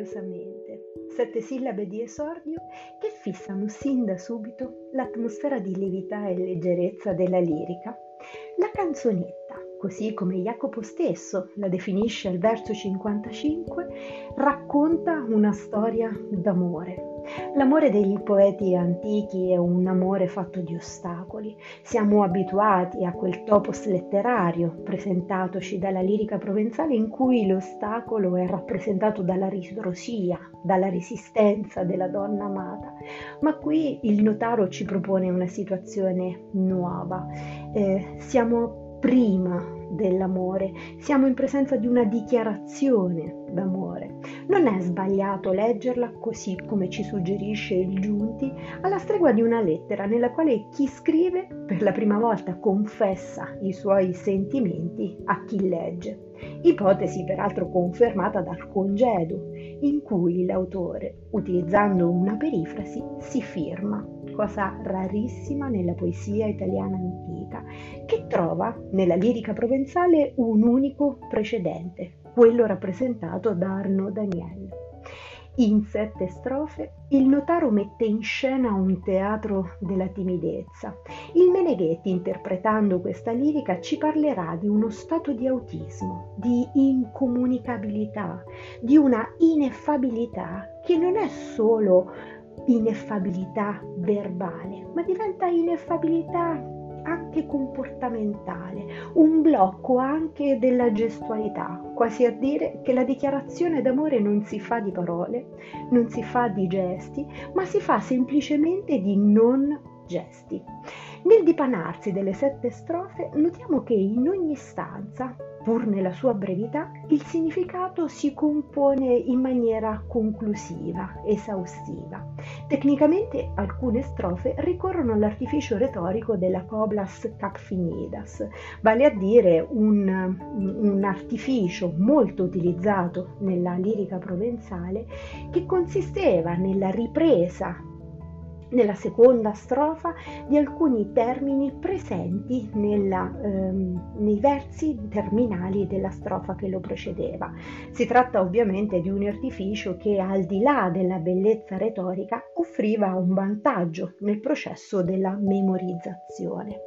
misteriosamente. Sette sillabe di esordio che fissano sin da subito l'atmosfera di levità e leggerezza della lirica. La canzonetta, così come Jacopo stesso la definisce al verso 55, racconta una storia d'amore, L'amore dei poeti antichi è un amore fatto di ostacoli. Siamo abituati a quel topos letterario presentatoci dalla lirica provenzale in cui l'ostacolo è rappresentato dalla ritrosia, dalla resistenza della donna amata. Ma qui il notaro ci propone una situazione nuova. Eh, siamo prima dell'amore, siamo in presenza di una dichiarazione d'amore. Non è sbagliato leggerla così come ci suggerisce il Giunti, alla stregua di una lettera nella quale chi scrive per la prima volta confessa i suoi sentimenti a chi legge. Ipotesi peraltro confermata dal congedo, in cui l'autore, utilizzando una perifrasi, si firma cosa rarissima nella poesia italiana antica, che trova nella lirica provenzale un unico precedente, quello rappresentato da Arnaud Daniel. In sette strofe il notaro mette in scena un teatro della timidezza. Il Meneghetti, interpretando questa lirica, ci parlerà di uno stato di autismo, di incomunicabilità, di una ineffabilità che non è solo ineffabilità verbale, ma diventa ineffabilità anche comportamentale, un blocco anche della gestualità, quasi a dire che la dichiarazione d'amore non si fa di parole, non si fa di gesti, ma si fa semplicemente di non gesti. Nel dipanarsi delle sette strofe notiamo che in ogni stanza Pur nella sua brevità, il significato si compone in maniera conclusiva, esaustiva. Tecnicamente alcune strofe ricorrono all'artificio retorico della coblas capfinidas, vale a dire un, un artificio molto utilizzato nella lirica provenzale che consisteva nella ripresa nella seconda strofa di alcuni termini presenti nella, ehm, nei versi terminali della strofa che lo precedeva. Si tratta ovviamente di un artificio che al di là della bellezza retorica offriva un vantaggio nel processo della memorizzazione.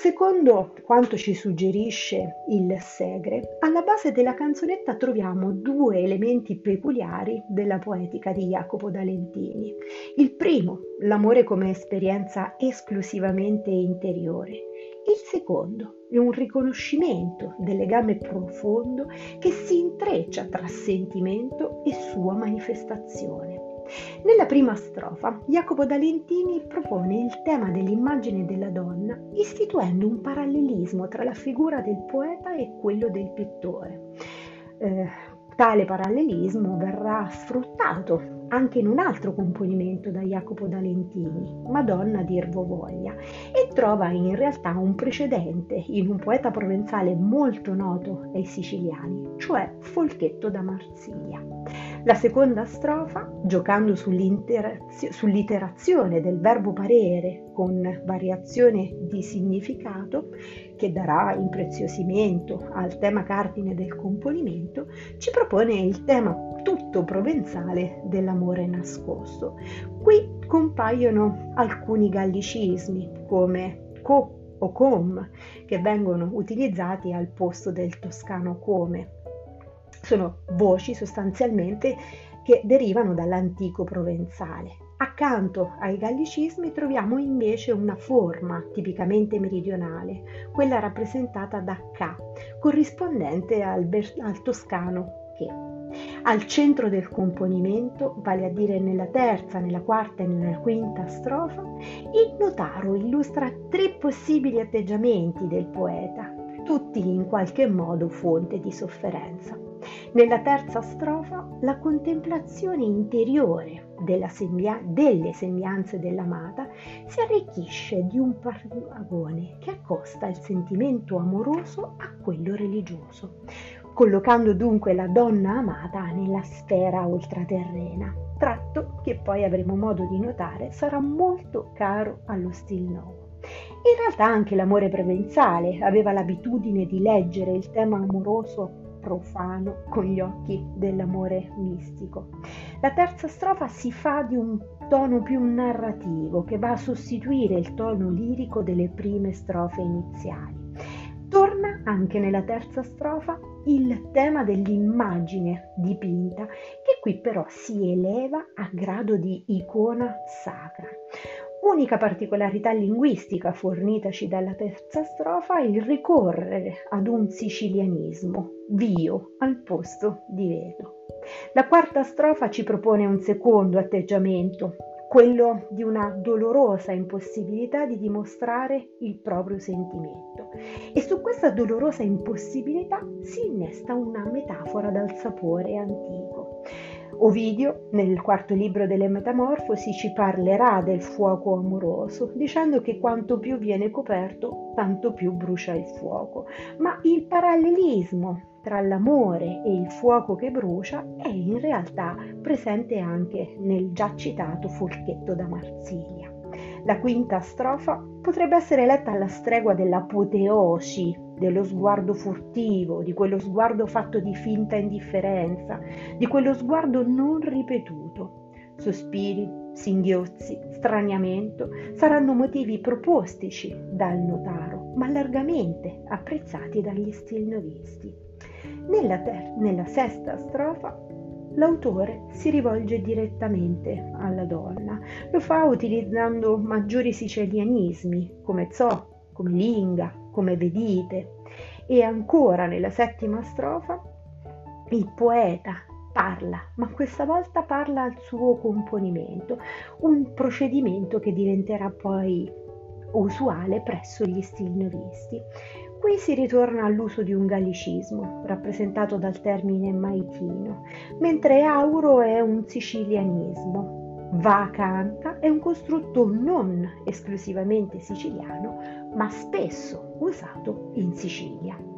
Secondo quanto ci suggerisce il Segre, alla base della canzonetta troviamo due elementi peculiari della poetica di Jacopo D'Alentini. Il primo, l'amore come esperienza esclusivamente interiore. Il secondo è un riconoscimento del legame profondo che si intreccia tra sentimento e sua manifestazione. Nella prima strofa, Jacopo D'Alentini propone il tema dell'immagine della donna, istituendo un parallelismo tra la figura del poeta e quello del pittore. Eh, tale parallelismo verrà sfruttato anche in un altro componimento da Jacopo D'Alentini, Madonna dirvo voglia, e trova in realtà un precedente in un poeta provenzale molto noto ai siciliani, cioè Folchetto da Marsiglia. La seconda strofa, giocando sull'iterazione del verbo parere con variazione di significato, che darà impreziosimento al tema cardine del componimento, ci propone il tema tutto provenzale dell'amore nascosto. Qui compaiono alcuni gallicismi come co o com che vengono utilizzati al posto del toscano come sono voci sostanzialmente che derivano dall'antico provenzale. Accanto ai gallicismi troviamo invece una forma tipicamente meridionale, quella rappresentata da K, corrispondente al, al toscano che. Al centro del componimento, vale a dire nella terza, nella quarta e nella quinta strofa, il notaro illustra tre possibili atteggiamenti del poeta, tutti in qualche modo fonte di sofferenza. Nella terza strofa la contemplazione interiore sembia- delle sembianze dell'amata si arricchisce di un paragone che accosta il sentimento amoroso a quello religioso, collocando dunque la donna amata nella sfera ultraterrena, tratto che poi avremo modo di notare sarà molto caro allo stil nuovo. In realtà anche l'amore provenzale aveva l'abitudine di leggere il tema amoroso profano con gli occhi dell'amore mistico. La terza strofa si fa di un tono più narrativo che va a sostituire il tono lirico delle prime strofe iniziali. Torna anche nella terza strofa il tema dell'immagine dipinta, che qui però si eleva a grado di icona sacra. Unica particolarità linguistica fornitaci dalla terza strofa è il ricorrere ad un sicilianismo, vio al posto di vedo. La quarta strofa ci propone un secondo atteggiamento, quello di una dolorosa impossibilità di dimostrare il proprio sentimento. E su questa dolorosa impossibilità si innesta una metafora dal sapore antico. Ovidio, nel quarto libro delle Metamorfosi, ci parlerà del fuoco amoroso, dicendo che quanto più viene coperto, tanto più brucia il fuoco. Ma il parallelismo tra l'amore e il fuoco che brucia è in realtà presente anche nel già citato Folchetto da Marsiglia. La quinta strofa potrebbe essere letta alla stregua dell'apoteosi dello sguardo furtivo, di quello sguardo fatto di finta indifferenza, di quello sguardo non ripetuto. Sospiri, singhiozzi, straniamento saranno motivi propostici dal notaro, ma largamente apprezzati dagli stilnovisti. Nella, ter- nella sesta strofa l'autore si rivolge direttamente alla donna. Lo fa utilizzando maggiori sicilianismi come zo, come linga, come vedite. E ancora nella settima strofa il poeta parla, ma questa volta parla al suo componimento, un procedimento che diventerà poi usuale presso gli stilnovisti. Qui si ritorna all'uso di un gallicismo, rappresentato dal termine maitino, mentre auro è un sicilianismo, Vacanta è un costrutto non esclusivamente siciliano, ma spesso usato in Sicilia.